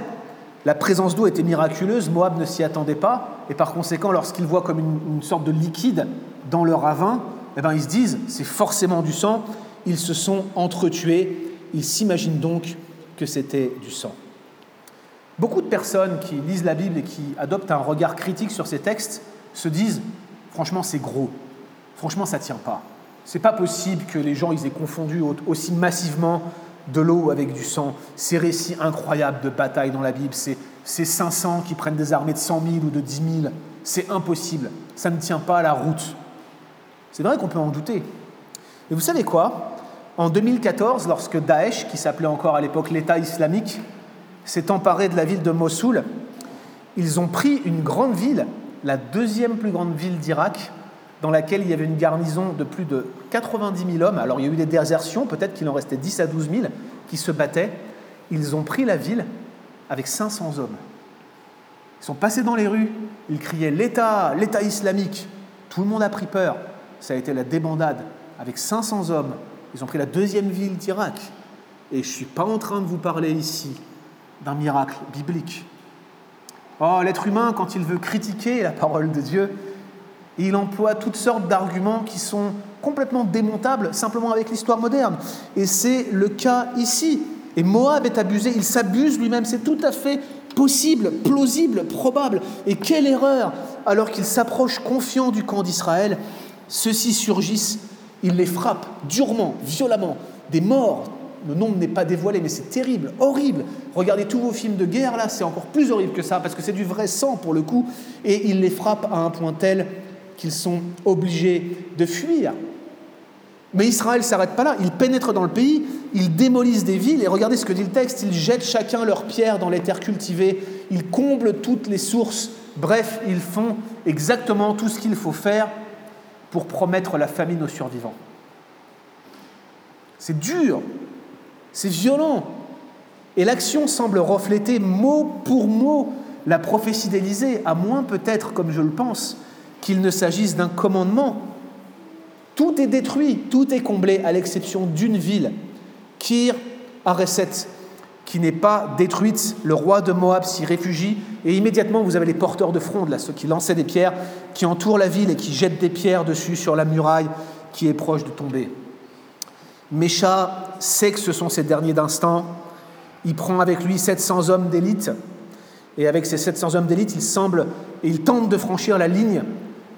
Speaker 1: La présence d'eau était miraculeuse, Moab ne s'y attendait pas, et par conséquent, lorsqu'ils voient comme une, sorte de liquide dans le ravin, eh ben, ils se disent, c'est forcément du sang, ils se sont entretués, ils s'imaginent donc que c'était du sang. Beaucoup de personnes qui lisent la Bible et qui adoptent un regard critique sur ces textes se disent, franchement, c'est gros, franchement, ça ne tient pas. C'est pas possible que les gens ils aient confondu aussi massivement de l'eau avec du sang, ces récits incroyables de bataille dans la Bible, ces, ces 500 qui prennent des armées de 100 000 ou de 10 000, c'est impossible, ça ne tient pas la route. C'est vrai qu'on peut en douter. Mais vous savez quoi? En 2014, lorsque Daesh, qui s'appelait encore à l'époque l'État islamique, s'est emparé de la ville de Mossoul, ils ont pris une grande ville, la deuxième plus grande ville d'Irak, dans laquelle il y avait une garnison de plus de 90 000 hommes. Alors il y a eu des désertions, peut-être qu'il en restait 10 à 12 000 qui se battaient. Ils ont pris la ville avec 500 hommes. Ils sont passés dans les rues, ils criaient l'État, l'État islamique. Tout le monde a pris peur. Ça a été la débandade avec 500 hommes. Ils ont pris la deuxième ville d'Irak. Et je ne suis pas en train de vous parler ici d'un miracle biblique. Oh, l'être humain, quand il veut critiquer la parole de Dieu, il emploie toutes sortes d'arguments qui sont complètement démontables simplement avec l'histoire moderne. Et c'est le cas ici. Et Moab est abusé, il s'abuse lui-même, c'est tout à fait possible, plausible, probable. Et quelle erreur Alors qu'il s'approche confiant du camp d'Israël, ceux-ci surgissent, il les frappe durement, violemment, des morts. Le nombre n'est pas dévoilé, mais c'est terrible, horrible. Regardez tous vos films de guerre, là, c'est encore plus horrible que ça, parce que c'est du vrai sang pour le coup, et il les frappe à un point tel qu'ils sont obligés de fuir. Mais Israël ne s'arrête pas là, ils pénètrent dans le pays, ils démolissent des villes, et regardez ce que dit le texte, ils jettent chacun leurs pierres dans les terres cultivées, ils comblent toutes les sources, bref, ils font exactement tout ce qu'il faut faire pour promettre la famine aux survivants. C'est dur, c'est violent, et l'action semble refléter mot pour mot la prophétie d'Élysée, à moins peut-être, comme je le pense, qu'il ne s'agisse d'un commandement. Tout est détruit, tout est comblé, à l'exception d'une ville, Kir Areset, qui n'est pas détruite. Le roi de Moab s'y réfugie, et immédiatement vous avez les porteurs de fronde, ceux qui lançaient des pierres, qui entourent la ville et qui jettent des pierres dessus sur la muraille qui est proche de tomber. Mécha sait que ce sont ses derniers d'instant. Il prend avec lui 700 hommes d'élite. Et avec ces 700 hommes d'élite, il semble et il tente de franchir la ligne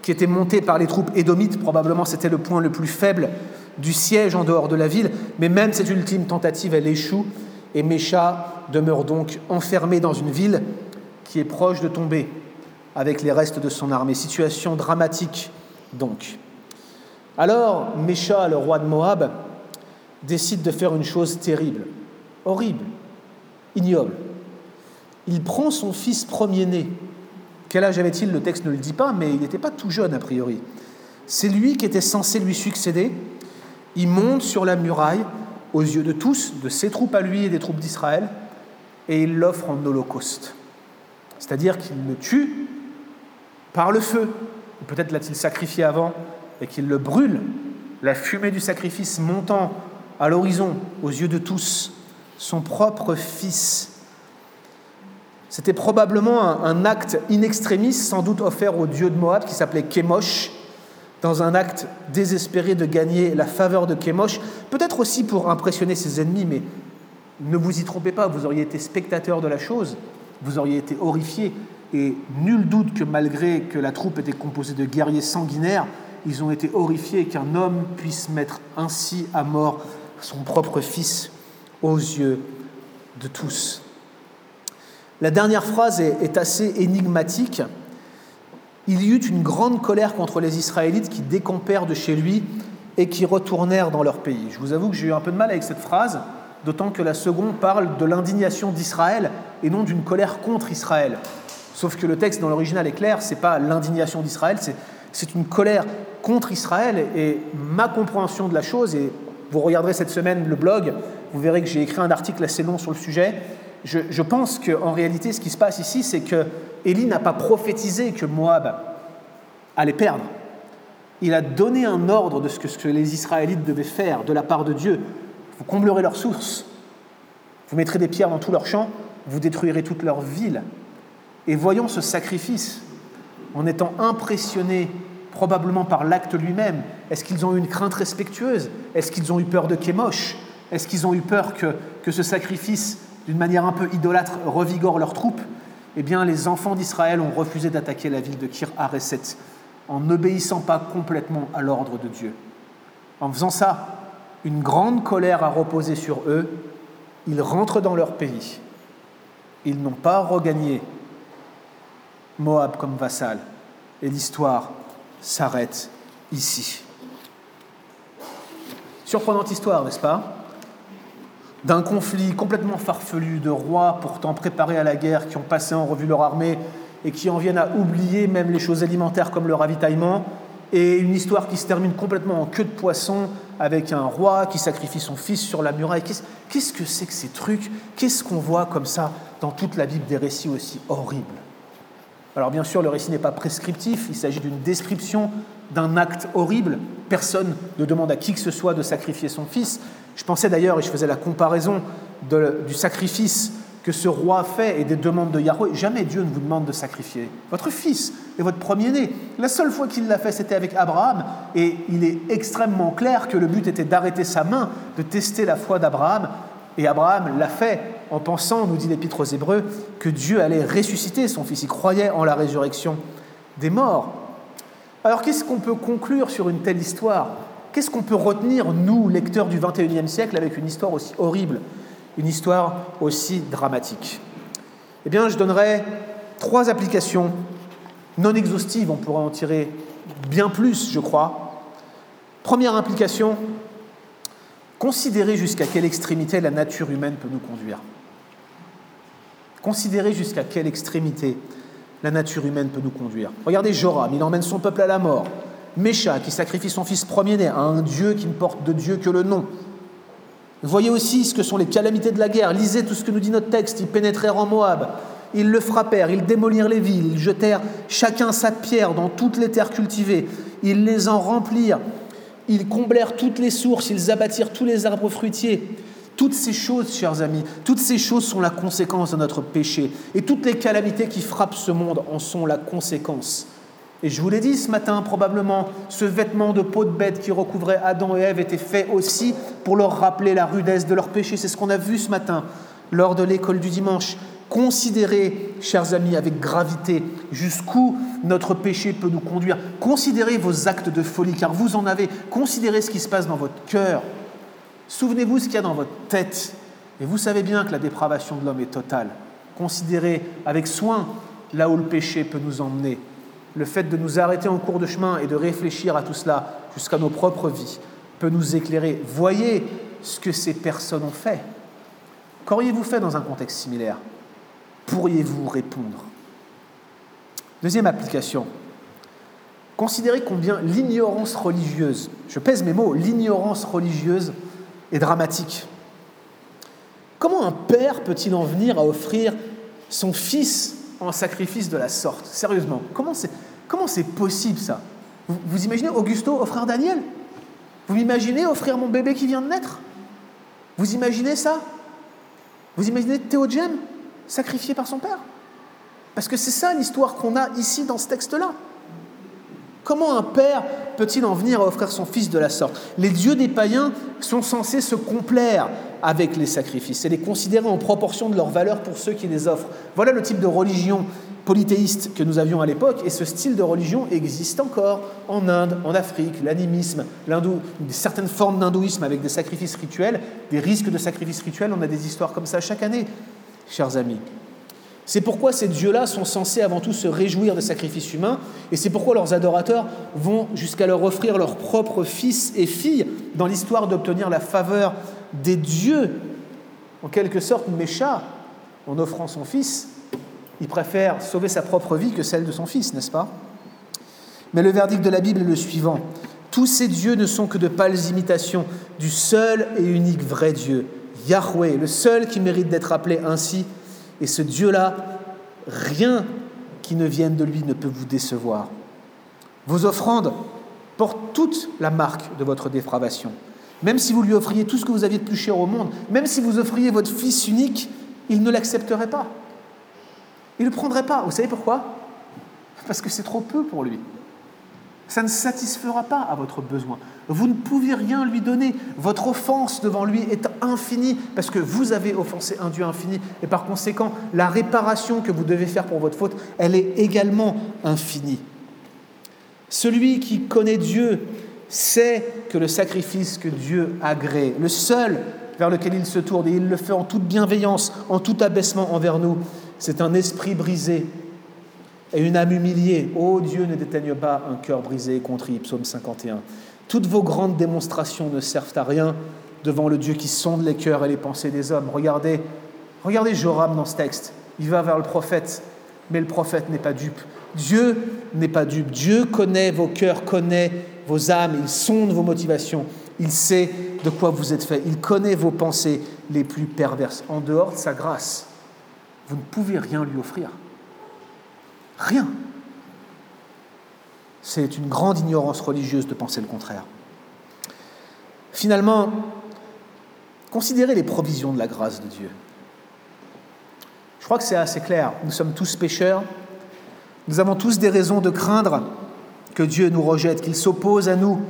Speaker 1: qui était monté par les troupes édomites. Probablement, c'était le point le plus faible du siège en dehors de la ville. Mais même cette ultime tentative, elle échoue. Et Mécha demeure donc enfermé dans une ville qui est proche de tomber avec les restes de son armée. Situation dramatique, donc. Alors, Mécha, le roi de Moab, décide de faire une chose terrible, horrible, ignoble. Il prend son fils premier-né, quel âge avait-il Le texte ne le dit pas, mais il n'était pas tout jeune a priori. C'est lui qui était censé lui succéder. Il monte sur la muraille aux yeux de tous, de ses troupes à lui et des troupes d'Israël, et il l'offre en holocauste. C'est-à-dire qu'il le tue par le feu, ou peut-être l'a-t-il sacrifié avant, et qu'il le brûle, la fumée du sacrifice montant à l'horizon aux yeux de tous, son propre fils c'était probablement un, acte in extremis, sans doute offert au dieu de Moab qui s'appelait Kémosh, dans un acte désespéré de gagner la faveur de Kémosh, peut-être aussi pour impressionner ses ennemis, mais ne vous y trompez pas, vous auriez été spectateur de la chose, vous auriez été horrifié, et nul doute que malgré que la troupe était composée de guerriers sanguinaires, ils ont été horrifiés qu'un homme puisse mettre ainsi à mort son propre fils aux yeux de tous. La dernière phrase est, assez énigmatique. Il y eut une grande colère contre les Israélites qui décampèrent de chez lui et qui retournèrent dans leur pays. Je vous avoue que j'ai eu un peu de mal avec cette phrase, d'autant que la seconde parle de l'indignation d'Israël et non d'une colère contre Israël. Sauf que le texte dans l'original est clair, c'est pas l'indignation d'Israël, c'est une colère contre Israël. Et ma compréhension de la chose, et vous regarderez cette semaine le blog, vous verrez que j'ai écrit un article assez long sur le sujet. Je, pense qu'en réalité, ce qui se passe ici, c'est que Élie n'a pas prophétisé que Moab allait perdre. Il a donné un ordre de ce que, les Israélites devaient faire de la part de Dieu. Vous comblerez leurs sources, vous mettrez des pierres dans tous leurs champs, vous détruirez toutes leurs villes. Et voyant ce sacrifice, en étant impressionnés probablement par l'acte lui-même, est-ce qu'ils ont eu une crainte respectueuse? Est-ce qu'ils ont eu peur de Kémosh Est-ce qu'ils ont eu peur que ce sacrifice, d'une manière un peu idolâtre, revigore leurs troupes Eh bien, les enfants d'Israël ont refusé d'attaquer la ville de Kir Hareset en n'obéissant pas complètement à l'ordre de Dieu. En faisant ça, une grande colère a reposé sur eux. Ils rentrent dans leur pays. Ils n'ont pas regagné Moab comme vassal. Et l'histoire s'arrête ici. Surprenante histoire, n'est-ce pas? D'un conflit complètement farfelu de rois pourtant préparés à la guerre, qui ont passé en revue leur armée et qui en viennent à oublier même les choses alimentaires comme le ravitaillement, et une histoire qui se termine complètement en queue de poisson avec un roi qui sacrifie son fils sur la muraille. Qu'est-ce que c'est que ces trucs? Qu'est-ce qu'on voit comme ça dans toute la Bible des récits aussi horribles? Alors bien sûr, le récit n'est pas prescriptif, il s'agit d'une description d'un acte horrible. Personne ne demande à qui que ce soit de sacrifier son fils. Je pensais d'ailleurs, et je faisais la comparaison du sacrifice que ce roi fait et des demandes de Yahweh. Jamais Dieu ne vous demande de sacrifier votre fils et votre premier-né. La seule fois qu'il l'a fait, c'était avec Abraham, et il est extrêmement clair que le but était d'arrêter sa main, de tester la foi d'Abraham, et Abraham l'a fait en pensant, nous dit l'Épître aux Hébreux, que Dieu allait ressusciter son Fils. Il croyait en la résurrection des morts. Alors qu'est-ce qu'on peut conclure sur une telle histoire? Qu'est-ce qu'on peut retenir, nous, lecteurs du XXIe siècle, avec une histoire aussi horrible, une histoire aussi dramatique? Eh bien, je donnerai trois applications non exhaustives, on pourrait en tirer bien plus, je crois. Première implication, considérer jusqu'à quelle extrémité la nature humaine peut nous conduire. Considérez jusqu'à quelle extrémité la nature humaine peut nous conduire. Regardez Joram, il emmène son peuple à la mort. Mécha, qui sacrifie son fils premier-né à un Dieu qui ne porte de Dieu que le nom. Voyez aussi ce que sont les calamités de la guerre. Lisez tout ce que nous dit notre texte. Ils pénétrèrent en Moab. Ils le frappèrent, ils démolirent les villes, ils jetèrent chacun sa pierre dans toutes les terres cultivées. Ils les en remplirent. Ils comblèrent toutes les sources, ils abattirent tous les arbres fruitiers. Toutes ces choses, chers amis, toutes ces choses sont la conséquence de notre péché. Et toutes les calamités qui frappent ce monde en sont la conséquence. Et je vous l'ai dit ce matin, probablement, ce vêtement de peau de bête qui recouvrait Adam et Ève était fait aussi pour leur rappeler la rudesse de leur péché. C'est ce qu'on a vu ce matin lors de l'école du dimanche. Considérez, chers amis, avec gravité jusqu'où notre péché peut nous conduire. Considérez vos actes de folie, car vous en avez. Considérez ce qui se passe dans votre cœur. Souvenez-vous ce qu'il y a dans votre tête. Et vous savez bien que la dépravation de l'homme est totale. Considérez avec soin là où le péché peut nous emmener. Le fait de nous arrêter en cours de chemin et de réfléchir à tout cela jusqu'à nos propres vies peut nous éclairer. Voyez ce que ces personnes ont fait. Qu'auriez-vous fait dans un contexte similaire? Pourriez-vous répondre? Deuxième application. Considérez combien l'ignorance religieuse, je pèse mes mots, l'ignorance religieuse et dramatique. Comment un père peut-il en venir à offrir son fils en sacrifice de la sorte. Sérieusement, comment c'est, comment c'est possible ça? Vous, imaginez Augusto offrir Daniel? Vous imaginez offrir mon bébé qui vient de naître? Vous imaginez ça? Vous imaginez Théodème sacrifié par son père? Parce que c'est ça l'histoire qu'on a ici dans ce texte-là. Comment un père peut-il en venir à offrir son fils de la sorte? Les dieux des païens sont censés se complaire avec les sacrifices et les considérer en proportion de leur valeur pour ceux qui les offrent. Voilà le type de religion polythéiste que nous avions à l'époque, et ce style de religion existe encore en Inde, en Afrique, l'animisme, certaines formes d'hindouisme avec des sacrifices rituels, des risques de sacrifices rituels, on a des histoires comme ça chaque année, chers amis. C'est pourquoi ces dieux-là sont censés avant tout se réjouir des sacrifices humains, et c'est pourquoi leurs adorateurs vont jusqu'à leur offrir leurs propres fils et filles dans l'histoire d'obtenir la faveur des dieux. En quelque sorte, Mécha, en offrant son fils, il préfère sauver sa propre vie que celle de son fils, n'est-ce pas? Mais le verdict de la Bible est le suivant. Tous ces dieux ne sont que de pâles imitations du seul et unique vrai Dieu, Yahweh, le seul qui mérite d'être appelé ainsi. Et ce Dieu-là, rien qui ne vienne de lui ne peut vous décevoir. Vos offrandes portent toute la marque de votre dépravation. Même si vous lui offriez tout ce que vous aviez de plus cher au monde, même si vous offriez votre fils unique, il ne l'accepterait pas. Il ne le prendrait pas. Vous savez pourquoi? Parce que c'est trop peu pour lui. Ça ne satisfera pas à votre besoin. Vous ne pouvez rien lui donner. Votre offense devant lui est infinie parce que vous avez offensé un Dieu infini. Et par conséquent, la réparation que vous devez faire pour votre faute, elle est également infinie. Celui qui connaît Dieu sait que le sacrifice que Dieu agrée, le seul vers lequel il se tourne, et il le fait en toute bienveillance, en tout abaissement envers nous, c'est un esprit brisé et une âme humiliée. Ô oh, Dieu, ne déteigne pas un cœur brisé et contrit, psaume 51. Toutes vos grandes démonstrations ne servent à rien devant le Dieu qui sonde les cœurs et les pensées des hommes. Regardez, regardez Joram dans ce texte. Il va vers le prophète, mais le prophète n'est pas dupe. Dieu n'est pas dupe. Dieu connaît vos cœurs, connaît vos âmes, il sonde vos motivations, il sait de quoi vous êtes fait, il connaît vos pensées les plus perverses. En dehors de sa grâce, vous ne pouvez rien lui offrir. Rien. C'est une grande ignorance religieuse de penser le contraire. Finalement, considérez les provisions de la grâce de Dieu. Je crois que c'est assez clair. Nous sommes tous pécheurs. Nous avons tous des raisons de craindre que Dieu nous rejette, qu'il s'oppose à nous.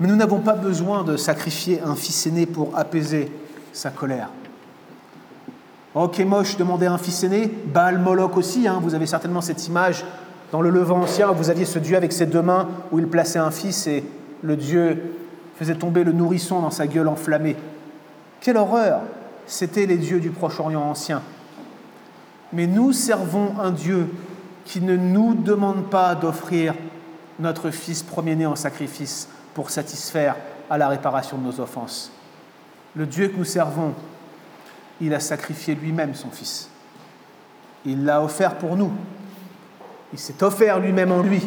Speaker 1: Mais nous n'avons pas besoin de sacrifier un fils aîné pour apaiser sa colère. Oh, moche, demandait un fils aîné. Baal Moloch aussi, hein. vous avez certainement cette image dans le Levant ancien vous aviez ce Dieu avec ses deux mains où il plaçait un fils et le Dieu faisait tomber le nourrisson dans sa gueule enflammée. Quelle horreur C'étaient les dieux du Proche-Orient ancien. Mais nous servons un Dieu qui ne nous demande pas d'offrir notre Fils premier-né en sacrifice pour satisfaire à la réparation de nos offenses. Le Dieu que nous servons il a sacrifié lui-même son Fils. Il l'a offert pour nous. Il s'est offert lui-même en lui.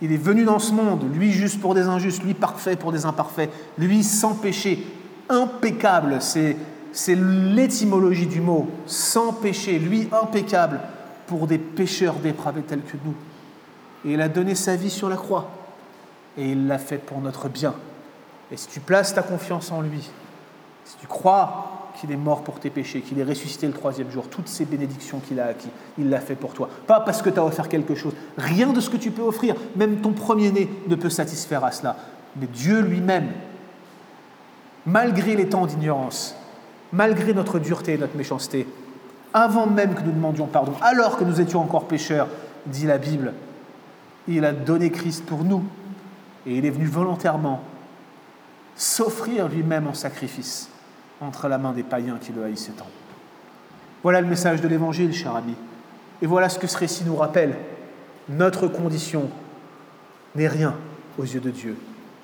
Speaker 1: Il est venu dans ce monde, lui juste pour des injustes, lui parfait pour des imparfaits, lui sans péché, impeccable, c'est, l'étymologie du mot, sans péché, lui impeccable pour des pécheurs dépravés tels que nous. Et il a donné sa vie sur la croix, et il l'a fait pour notre bien. Et si tu places ta confiance en lui, si tu crois qu'il est mort pour tes péchés, qu'il est ressuscité le troisième jour, toutes ces bénédictions qu'il a acquis, il l'a fait pour toi. Pas parce que tu as offert quelque chose. Rien de ce que tu peux offrir, même ton premier-né, ne peut satisfaire à cela. Mais Dieu lui-même, malgré les temps d'ignorance, malgré notre dureté et notre méchanceté, avant même que nous demandions pardon, alors que nous étions encore pécheurs, dit la Bible, il a donné Christ pour nous. Et il est venu volontairement s'offrir lui-même en sacrifice entre la main des païens qui le haïssaient tant. Voilà le message de l'Évangile, cher ami. Et voilà ce que ce récit nous rappelle. Notre condition n'est rien aux yeux de Dieu.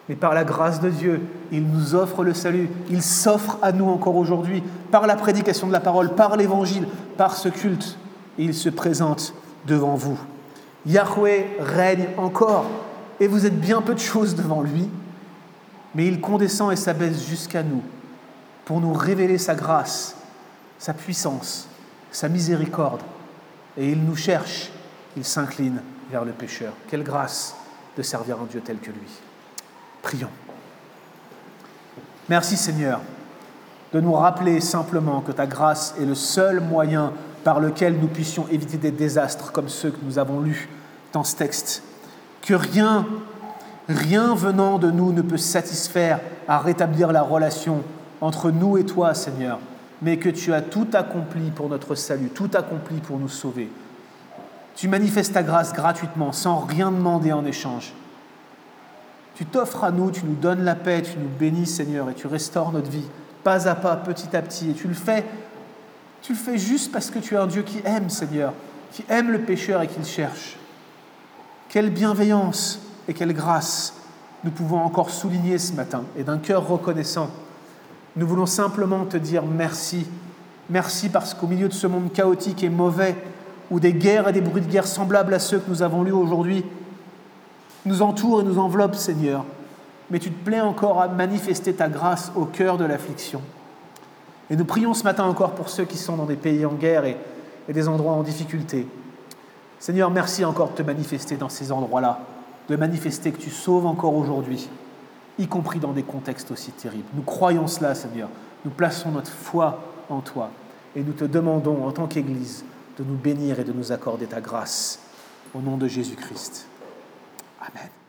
Speaker 1: Mais par la grâce de Dieu, il nous offre le salut. Il s'offre à nous encore aujourd'hui, par la prédication de la parole, par l'Évangile, par ce culte. Il se présente devant vous. Yahweh règne encore, et vous êtes bien peu de choses devant lui, mais il condescend et s'abaisse jusqu'à nous pour nous révéler sa grâce, sa puissance, sa miséricorde. Et il nous cherche, il s'incline vers le pécheur. Quelle grâce de servir un Dieu tel que lui. Prions. Merci Seigneur de nous rappeler simplement que ta grâce est le seul moyen par lequel nous puissions éviter des désastres comme ceux que nous avons lus dans ce texte. que rien, rien venant de nous ne peut satisfaire à rétablir la relation entre nous et toi, Seigneur, mais que tu as tout accompli pour notre salut, tout accompli pour nous sauver. Tu manifestes ta grâce gratuitement, sans rien demander en échange. Tu t'offres à nous, tu nous donnes la paix, tu nous bénis, Seigneur, et tu restaures notre vie, pas à pas, petit à petit. Et tu le fais, tu le fais juste parce que tu es un Dieu qui aime, Seigneur, qui aime le pécheur et qui le cherche. Quelle bienveillance et quelle grâce nous pouvons encore souligner ce matin, et d'un cœur reconnaissant. Nous voulons simplement te dire merci. Merci parce qu'au milieu de ce monde chaotique et mauvais, où des guerres et des bruits de guerre semblables à ceux que nous avons lus aujourd'hui nous entourent et nous enveloppent, Seigneur, mais tu te plais encore à manifester ta grâce au cœur de l'affliction. Et nous prions ce matin encore pour ceux qui sont dans des pays en guerre et, et des endroits en difficulté. Seigneur, merci encore de te manifester dans ces endroits-là, de manifester que tu sauves encore aujourd'hui, y compris dans des contextes aussi terribles. Nous croyons cela, Seigneur. Nous plaçons notre foi en toi et nous te demandons, en tant qu'Église, de nous bénir et de nous accorder ta grâce. Au nom de Jésus-Christ. Amen.